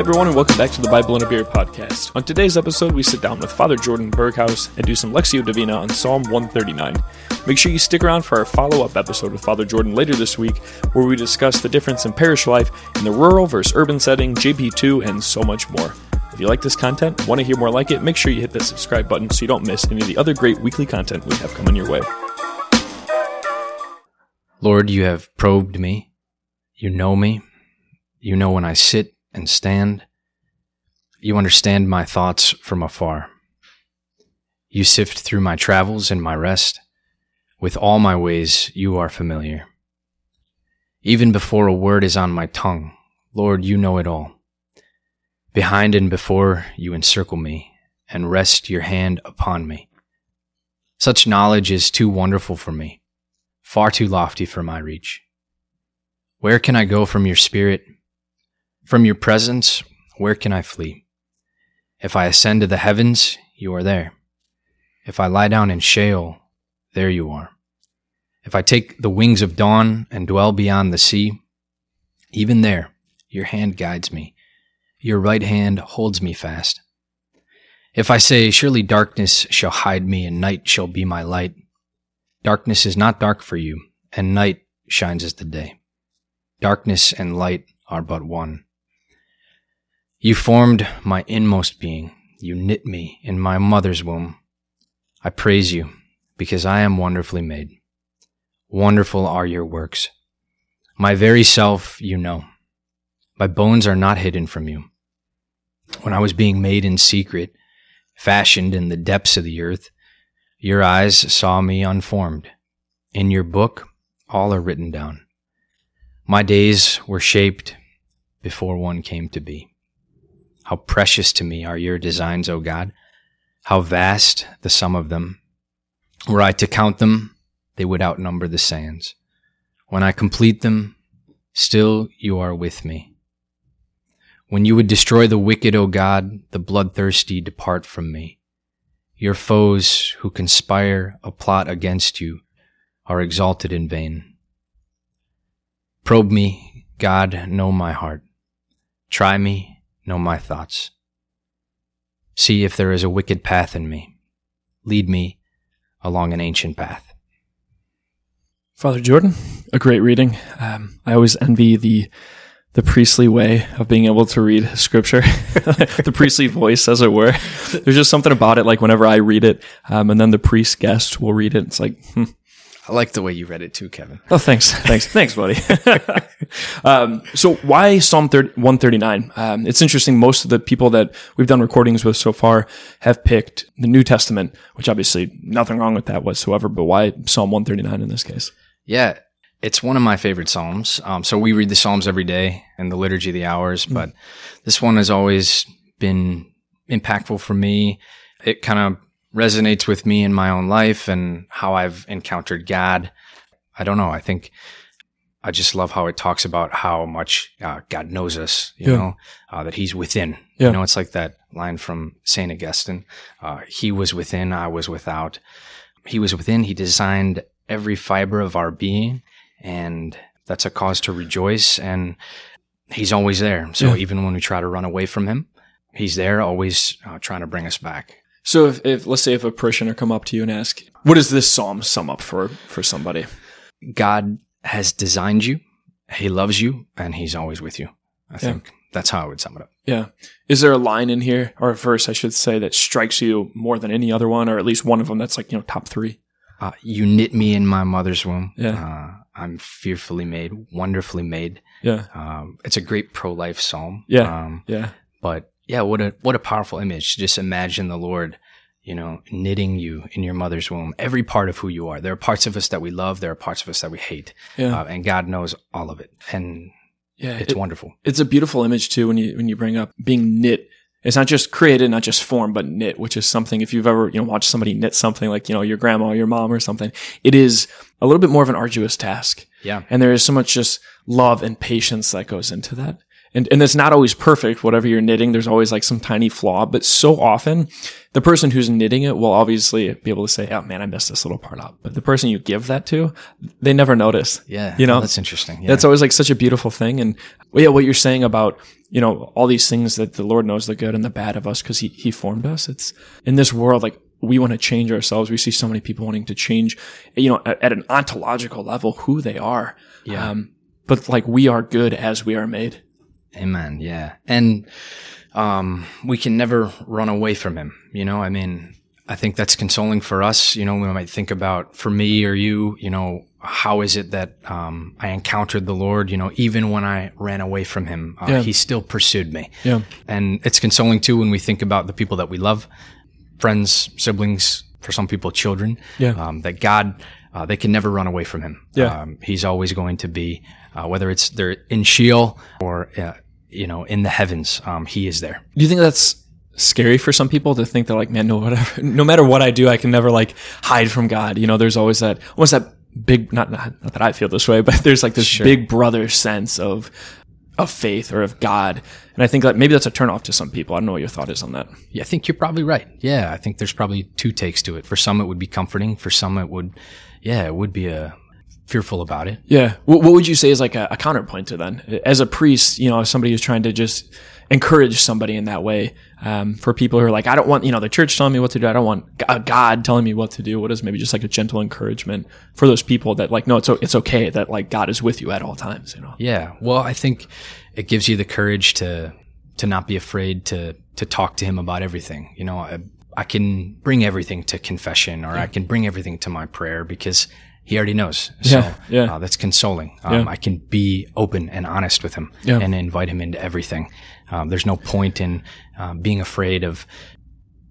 everyone, and welcome back to the Bible in a Beer podcast. On today's episode, we sit down with Father Jordan Berghouse and do some Lectio Divina on Psalm 139. Make sure you stick around for our follow up episode with Father Jordan later this week, where we discuss the difference in parish life in the rural versus urban setting, JP2, and so much more. If you like this content, want to hear more like it, make sure you hit that subscribe button so you don't miss any of the other great weekly content we have coming your way. Lord, you have probed me. You know me. You know when I sit and stand. You understand my thoughts from afar. You sift through my travels and my rest. With all my ways, you are familiar. Even before a word is on my tongue, Lord, you know it all. Behind and before, you encircle me and rest your hand upon me. Such knowledge is too wonderful for me, far too lofty for my reach. Where can I go from your spirit? From your presence, where can I flee? If I ascend to the heavens, you are there. If I lie down in Sheol, there you are. If I take the wings of dawn and dwell beyond the sea, even there your hand guides me. Your right hand holds me fast. If I say, Surely darkness shall hide me, and night shall be my light, darkness is not dark for you, and night shines as the day. Darkness and light are but one. You formed my inmost being. You knit me in my mother's womb. I praise you because I am wonderfully made. Wonderful are your works. My very self you know. My bones are not hidden from you. When I was being made in secret, fashioned in the depths of the earth, your eyes saw me unformed. In your book, all are written down. My days were shaped before one came to be. How precious to me are your designs, O God. How vast the sum of them. Were I to count them, they would outnumber the sands. When I complete them, still you are with me. When you would destroy the wicked, O God, the bloodthirsty depart from me. Your foes who conspire a plot against you are exalted in vain. Probe me, God, know my heart. Try me know my thoughts. See if there is a wicked path in me. Lead me along an ancient path. Father Jordan, a great reading. Um, I always envy the the priestly way of being able to read scripture, the priestly voice, as it were. There's just something about it. Like whenever I read it, um, and then the priest guest will read it, it's like, hmm, I like the way you read it too, Kevin. Oh, thanks, thanks, thanks, buddy. um, so, why Psalm 30, 139? Um, it's interesting. Most of the people that we've done recordings with so far have picked the New Testament, which obviously nothing wrong with that whatsoever. But why Psalm 139 in this case? Yeah, it's one of my favorite psalms. Um, so we read the psalms every day in the liturgy of the hours, mm-hmm. but this one has always been impactful for me. It kind of resonates with me in my own life and how I've encountered God. I don't know. I think I just love how it talks about how much uh, God knows us, you yeah. know, uh, that he's within. Yeah. You know, it's like that line from St. Augustine. Uh, he was within, I was without. He was within. He designed every fiber of our being and that's a cause to rejoice. And he's always there. So yeah. even when we try to run away from him, he's there, always uh, trying to bring us back. So if, if let's say if a parishioner come up to you and ask, what does this psalm sum up for for somebody? God has designed you, He loves you, and He's always with you. I yeah. think that's how I would sum it up. Yeah. Is there a line in here or a verse I should say that strikes you more than any other one, or at least one of them that's like you know top three? Uh, you knit me in my mother's womb. Yeah. Uh, I'm fearfully made, wonderfully made. Yeah. Um, it's a great pro life psalm. Yeah. Um, yeah. But yeah, what a what a powerful image. Just imagine the Lord, you know, knitting you in your mother's womb. Every part of who you are. There are parts of us that we love. There are parts of us that we hate. Yeah. Uh, and God knows all of it. And yeah, it's it, wonderful. It's a beautiful image too when you when you bring up being knit. It's not just created, not just formed, but knit, which is something. If you've ever you know watched somebody knit something like you know your grandma, or your mom, or something, it is a little bit more of an arduous task. Yeah. And there is so much just love and patience that goes into that. And, and it's not always perfect. Whatever you're knitting, there's always like some tiny flaw, but so often the person who's knitting it will obviously be able to say, Oh man, I messed this little part up. But the person you give that to, they never notice. Yeah. You know, Oh, that's interesting. Yeah. that's always like such a beautiful thing. And yeah, what you're saying about, you know, all these things that the Lord knows the good and the bad of us because he, he formed us. It's in this world, like we want to change ourselves. We see so many people wanting to change, you know, at, at an ontological level, who they are. Yeah. Um, but like we are good as we are made. Amen. Yeah. And um, we can never run away from him. You know, I mean, I think that's consoling for us. You know, we might think about for me or you, you know, how is it that um, I encountered the Lord? You know, even when I ran away from him, uh, Yeah. he still pursued me. Yeah. And it's consoling too when we think about the people that we love, friends, siblings, for some people, children. Yeah. Um, that God, uh, they can never run away from Him. Yeah. Um, he's always going to be, uh, whether it's they're in Sheol or, uh, you know, in the heavens, um, He is there. Do you think that's scary for some people to think they're like, man, no, whatever, no matter what I do, I can never like hide from God. You know, there's always that, almost that big, not, not, not that I feel this way, but there's like this big brother sense of, of faith or of God. And I think that maybe that's a turnoff to some people. I don't know what your thought is on that. Yeah, I think you're probably right. Yeah, I think there's probably two takes to it. For some, it would be comforting. For some, it would, yeah, it would be a fearful about it. Yeah. What, what would you say is like a, a counterpoint to then? As a priest, you know, somebody who's trying to just encourage somebody in that way. Um, for people who are like, I don't want, you know, the church telling me what to do. I don't want a God telling me what to do. What is maybe just like a gentle encouragement for those people that like, no, it's, it's okay that like God is with you at all times, you know? Yeah. Well, I think it gives you the courage to to not be afraid to to talk to him about everything. You know, I, I can bring everything to confession or I can bring everything to my prayer because he already knows. So Yeah, yeah. Uh, that's consoling. Um, Yeah. I can be open and honest with him and invite him into everything. Um, there's no point in um, being afraid of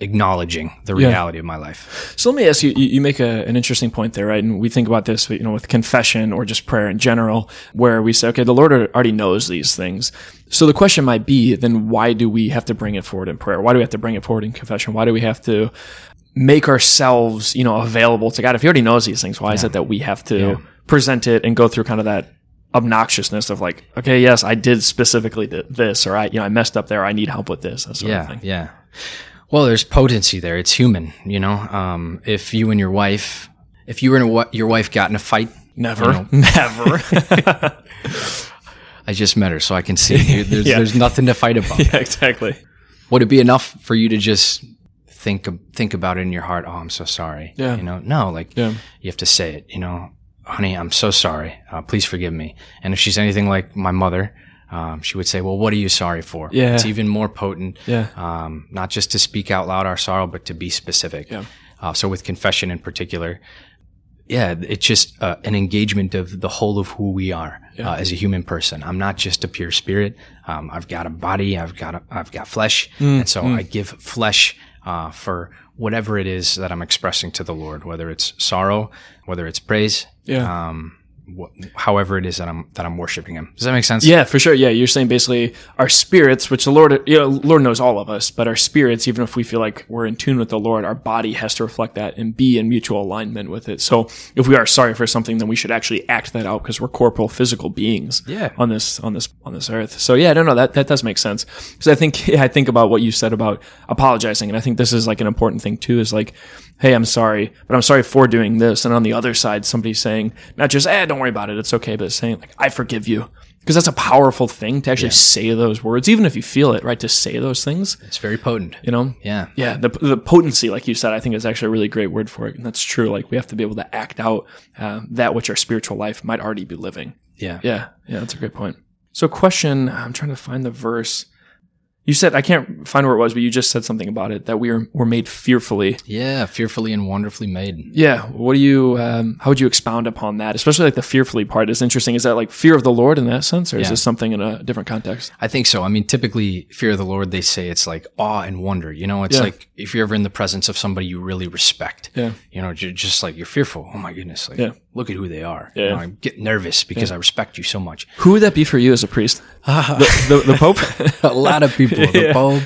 acknowledging the reality of my life. So let me ask you, you, you make a, an interesting point there, right? And we think about this, you know, with confession or just prayer in general, where we say, okay, the Lord already knows these things. So the question might be, then why do we have to bring it forward in prayer? Why do we have to bring it forward in confession? Why do we have to make ourselves, you know, available to God? If he already knows these things, why is it that we have to present it and go through kind of that obnoxiousness of like, okay, yes, I did specifically th- this, or I, you know, I messed up there. I need help with this, that sort of Yeah, thing. yeah. Well, there's potency there. It's human, you know. Um, if you and your wife, if you and wa- your wife got in a fight, Never, never. I just met her, so I can see. There's, Yeah. there's nothing to fight about. yeah, exactly. Would it be enough for you to just think think about it in your heart? Oh, I'm so sorry. Yeah. You know, no, like Yeah. you have to say it. You know, honey, I'm so sorry. Uh, please forgive me. And if she's anything like my mother, um, she would say, "Well, what are you sorry for?" Yeah. It's even more potent. Yeah. Um, not just to speak out loud our sorrow, but to be specific. Yeah. Uh, so with confession in particular, yeah, it's just uh, an engagement of the whole of who we are uh, as a human person. I'm not just a pure spirit. Um, I've got a body. I've got a, I've got flesh, Mm, and so I give flesh uh, for whatever it is that I'm expressing to the Lord, whether it's sorrow, whether it's praise, Yeah. um, however it is that I'm that I'm worshiping Him. Does that make sense? Yeah, for sure. Yeah, you're saying basically our spirits, which the Lord, you know, Lord knows all of us, but our spirits, even if we feel like we're in tune with the Lord, our body has to reflect that and be in mutual alignment with it. So if we are sorry for something, then we should actually act that out because we're corporal, physical beings. Yeah. On this, on this, on this earth. So yeah, no, no, that that does make sense because I think yeah, I think about what you said about apologizing, and I think this is like an important thing too. Is like, hey, I'm sorry, but I'm sorry for doing this, and on the other side, somebody saying not just, eh, don't worry about it, it's okay, but saying like, I forgive you. Because that's a powerful thing to actually say those words, even if you feel it, right? To say those things, It's very potent. you know? Yeah. Yeah, the, the potency, like you said, I think is actually a really great word for it. And that's true. Like we have to be able to act out uh, that which our spiritual life might already be living. Yeah. Yeah, yeah, that's a great point. So, question I'm trying to find the verse. You said, I can't find where it was, but you just said something about it that we are, were made fearfully. Yeah. Fearfully and wonderfully made. Yeah. What do you, um, how would you expound upon that? Especially like the fearfully part is interesting. Is that like fear of the Lord in that sense, or is this something in a different context? I think so. I mean, typically, fear of the Lord, they say it's like awe and wonder. You know, it's Yeah. like if you're ever in the presence of somebody you really respect. Yeah. You know, you're just like you're fearful. Oh my goodness! Like, Yeah. Look at who they are. Yeah. You know, I get nervous because I respect you so much. Who would that be for you as a priest? the, the, the Pope? a lot of people, the Pope.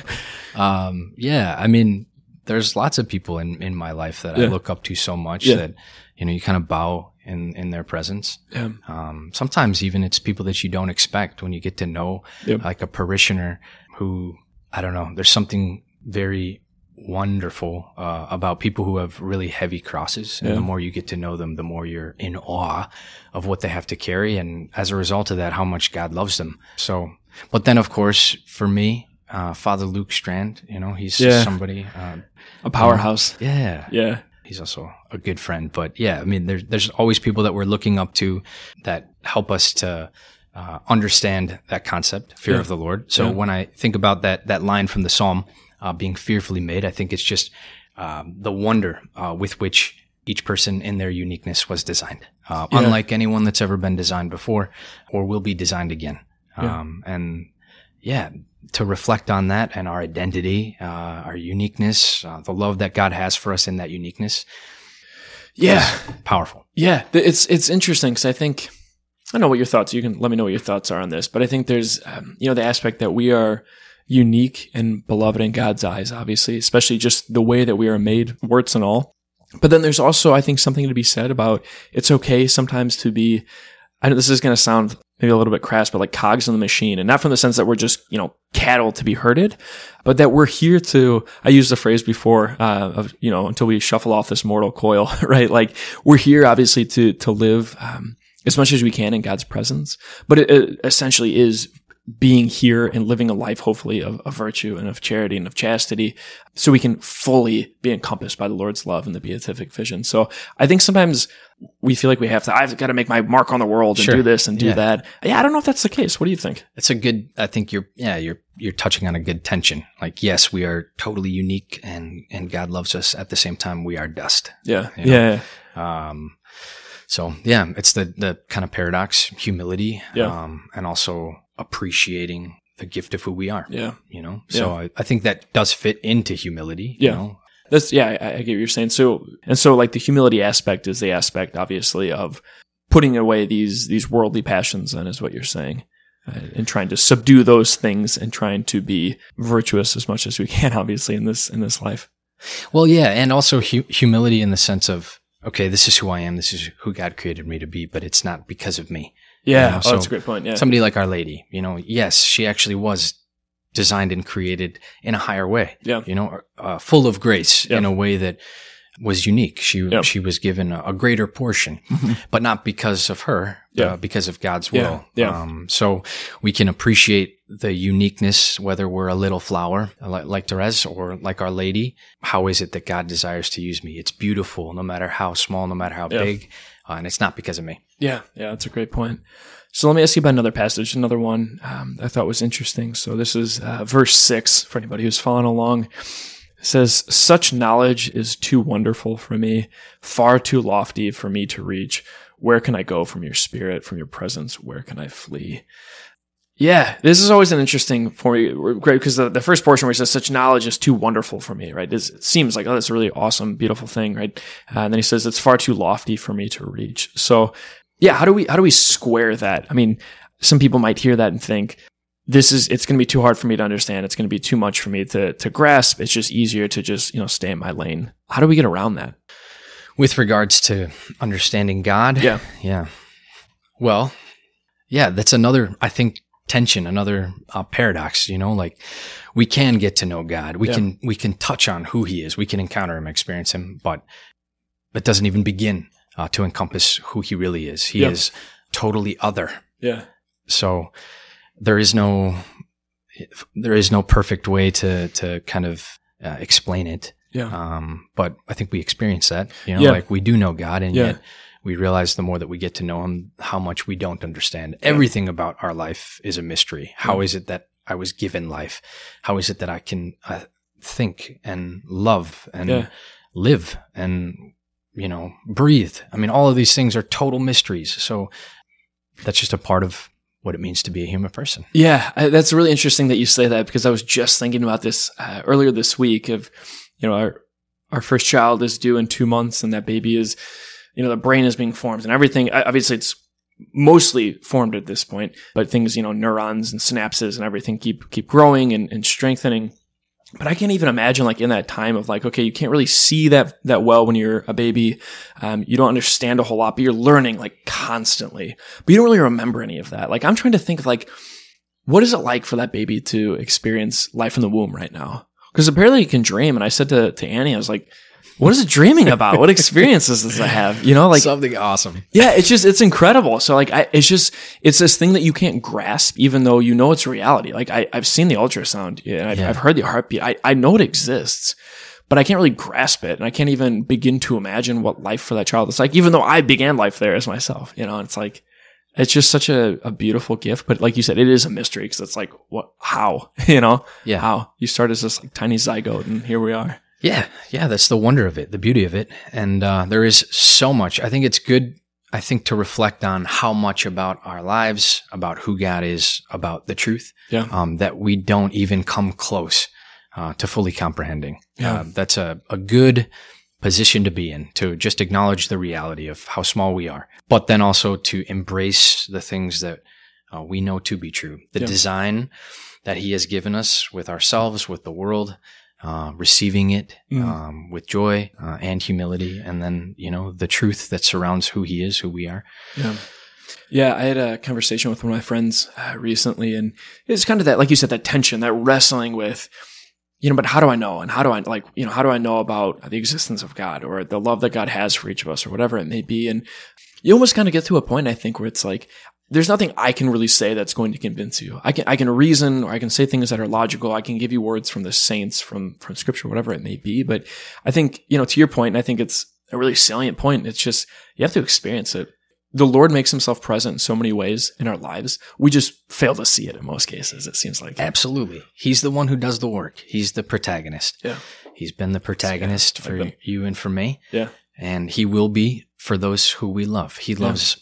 Um, yeah, I mean, there's lots of people in in my life that I look up to so much Yeah. that you know you kind of bow in in their presence. Yeah. Um, sometimes even it's people that you don't expect when you get to know Yep. like a parishioner who I don't know. There's something very wonderful uh, about people who have really heavy crosses, and Yeah. the more you get to know them, the more you're in awe of what they have to carry, and as a result of that, how much God loves them. So, but then of course, for me, uh, Father Luke Strand, you know, he's Yeah. somebody. Uh, A powerhouse. yeah, Yeah. he's also a good friend. But yeah, I mean, there's there's always people that we're looking up to that help us to uh, understand that concept, fear Yeah. of the Lord. So when I think about that that line from the Psalm, uh, being fearfully made, I think it's just um, the wonder uh, with which each person in their uniqueness was designed, uh, Yeah. unlike anyone that's ever been designed before or will be designed again. Yeah. Um, and yeah, to reflect on that and our identity, uh, our uniqueness, uh, the love that God has for us in that uniqueness. Yeah. powerful. Yeah, it's it's interesting because I think I don't know what your thoughts. You can let me know what your thoughts are on this, but I think there's um, you know the aspect that we are unique and beloved in God's eyes, obviously, especially just the way that we are made, warts and all. But then there's also I think something to be said about it's okay sometimes to be. I know this is going to sound maybe a little bit crass, but like cogs in the machine, and not from the sense that we're just you know cattle to be herded, but that we're here to. I used the phrase before uh, of you know until we shuffle off this mortal coil, right? Like we're here obviously to to live um, as much as we can in God's presence, but it, it essentially is being here and living a life, hopefully, of, of virtue and of charity and of chastity, so we can fully be encompassed by the Lord's love and the beatific vision. So I think sometimes we feel like we have to, I've got to make my mark on the world and Sure. do this and do Yeah. that. Yeah, I don't know if that's the case. What do you think? It's a good, I think you're, yeah, you're, you're touching on a good tension. Like, yes, we are totally unique and, and God loves us. At the same time, we are dust. Yeah. You know? Yeah. Um, so yeah, it's the, the kind of paradox, humility, Yeah. um, and also appreciating the gift of who we are, Yeah. you know? So I, I think that does fit into humility, you Yeah. know? That's yeah, I, I get what you're saying. So and so like the humility aspect is the aspect obviously of putting away these these worldly passions then is what you're saying. Uh, and trying to subdue those things and trying to be virtuous as much as we can obviously in this in this life. Well, yeah, and also hu- humility in the sense of okay, this is who I am, this is who God created me to be, but it's not because of me. Yeah, You know, oh, that's a great point. Yeah. Somebody like Our Lady, you know, yes, she actually was designed and created in a higher way. Yeah. you know, uh, full of grace Yeah. in a way that was unique. She Yeah. she was given a, a greater portion, but not because of her, Yeah. uh, because of God's Yeah. will. Yeah. Um, so we can appreciate the uniqueness, whether we're a little flower like, like Therese or like Our Lady. How is it that God desires to use me? It's beautiful, no matter how small, no matter how Yeah. big, uh, and it's not because of me. Yeah, yeah, that's a great point. So let me ask you about another passage, another one um, I thought was interesting. So this is uh, verse six for anybody who's following along. It says, "Such knowledge is too wonderful for me, far too lofty for me to reach. Where can I go from your spirit, from your presence? Where can I flee?" Yeah, this is always an interesting for me, great because the, the first portion where he says, "Such knowledge is too wonderful for me," right? This, it seems like oh, that's a really awesome, beautiful thing, right? Uh, and then he says, "It's far too lofty for me to reach." So yeah how do we how do we square that i mean some people might hear that and think this is it's going to be too hard for me to understand it's going to be too much for me to to grasp it's just easier to just you know stay in my lane how do we get around that With regards to understanding God, yeah Yeah. Well, yeah, that's another, I think, tension, another uh, paradox, you know, like we can get to know God. We Yeah. can, we can touch on who he is. We can encounter him, experience him, but it doesn't even begin uh, to encompass who he really is. He Yeah. is totally other. yeah So there is no, there is no perfect way to, to kind of uh, explain it. yeah Um, but I think we experience that, you know, Yeah. like we do know God and Yeah. yet we realize the more that we get to know him, how much we don't understand. Everything about our life is a mystery. How Yeah. is it that I was given life? How is it that I can uh, think and love and live and, you know, breathe? I mean, all of these things are total mysteries. So that's just a part of what it means to be a human person. Yeah, that's really interesting that you say that because I was just thinking about this uh, earlier this week. Of you know, our our first child is due in two months, and that baby is, you know, the brain is being formed and everything. Obviously, it's mostly formed at this point, but things, you know, neurons and synapses and everything keep keep growing and, and strengthening. But I can't even imagine like in that time of like, okay, you can't really see that, that well when you're a baby. Um, you don't understand a whole lot, but you're learning like constantly, but you don't really remember any of that. Like I'm trying to think like, what is it like for that baby to experience life in the womb right now? Because apparently you can dream. And I said to, to Annie, I was like, what is it dreaming about? What experiences does it have? You know, like something awesome. Yeah, it's just it's incredible. So like, I, it's just it's this thing that you can't grasp, even though you know it's reality. Like I, I've seen the ultrasound, yeah, I've, Yeah. I've heard the heartbeat. I, I know it exists, but I can't really grasp it, and I can't even begin to imagine what life for that child is like. Even though I began life there as myself, you know, it's like it's just such a, a beautiful gift. But like you said, it is a mystery because it's like what, how, you know, Yeah. how you start as this like tiny zygote, and here we are. Yeah, yeah, that's the wonder of it, the beauty of it. And uh, there is so much. I think it's good, I think, to reflect on how much about our lives, about who God is, about the truth, Yeah. um, that we don't even come close uh, to fully comprehending. Yeah. Uh, that's a, a good position to be in, to just acknowledge the reality of how small we are, but then also to embrace the things that uh, we know to be true, the Yeah. design that He has given us with ourselves, with the world, uh, receiving it Mm. um, with joy uh, and humility, and then you know the truth that surrounds who He is, who we are. Yeah. Yeah, I had a conversation with one of my friends uh, recently, and it's kind of that, like you said, that tension, that wrestling with, you know, but how do I know? And how do I, like, you know, how do I know about the existence of God or the love that God has for each of us or whatever it may be? And you almost kind of get to a point, I think, where it's like, there's nothing I can really say that's going to convince you. I can, I can reason or I can say things that are logical. I can give you words from the saints, from, from scripture, whatever it may be. But I think, you know, to your point, and I think it's a really salient point. It's just, you have to experience it the Lord makes himself present in so many ways in our lives. We just fail to see it in most cases, it seems like. Absolutely, He's the one who does the work. He's the protagonist. Yeah. He's been the protagonist like for you and for me. Yeah. and he will be for those who we love. He loves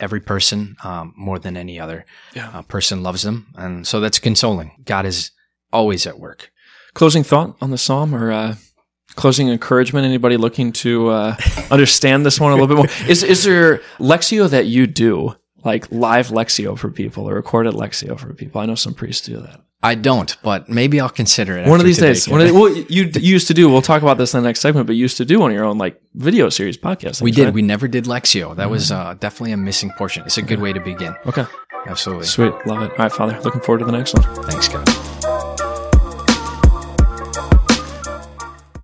every person um, more than any other Yeah. uh, person loves them, and so that's consoling. God is always at work. Closing thought on the psalm or uh, closing encouragement? Anybody looking to uh, understand this one a little bit more? Is, is there Lectio that you do, like live Lectio for people or recorded Lectio for people? I know some priests do that. I don't, but maybe I'll consider it. One of these days. One of the, well, you, you used to do, we'll talk about this in the next segment, but you used to do one of your own like video series podcast. we did. right? We never did Lectio. That was uh, definitely a missing portion. It's a good way to begin. okay. Absolutely. Sweet. Love it. All right, Father. Looking forward to the next one. Thanks, God.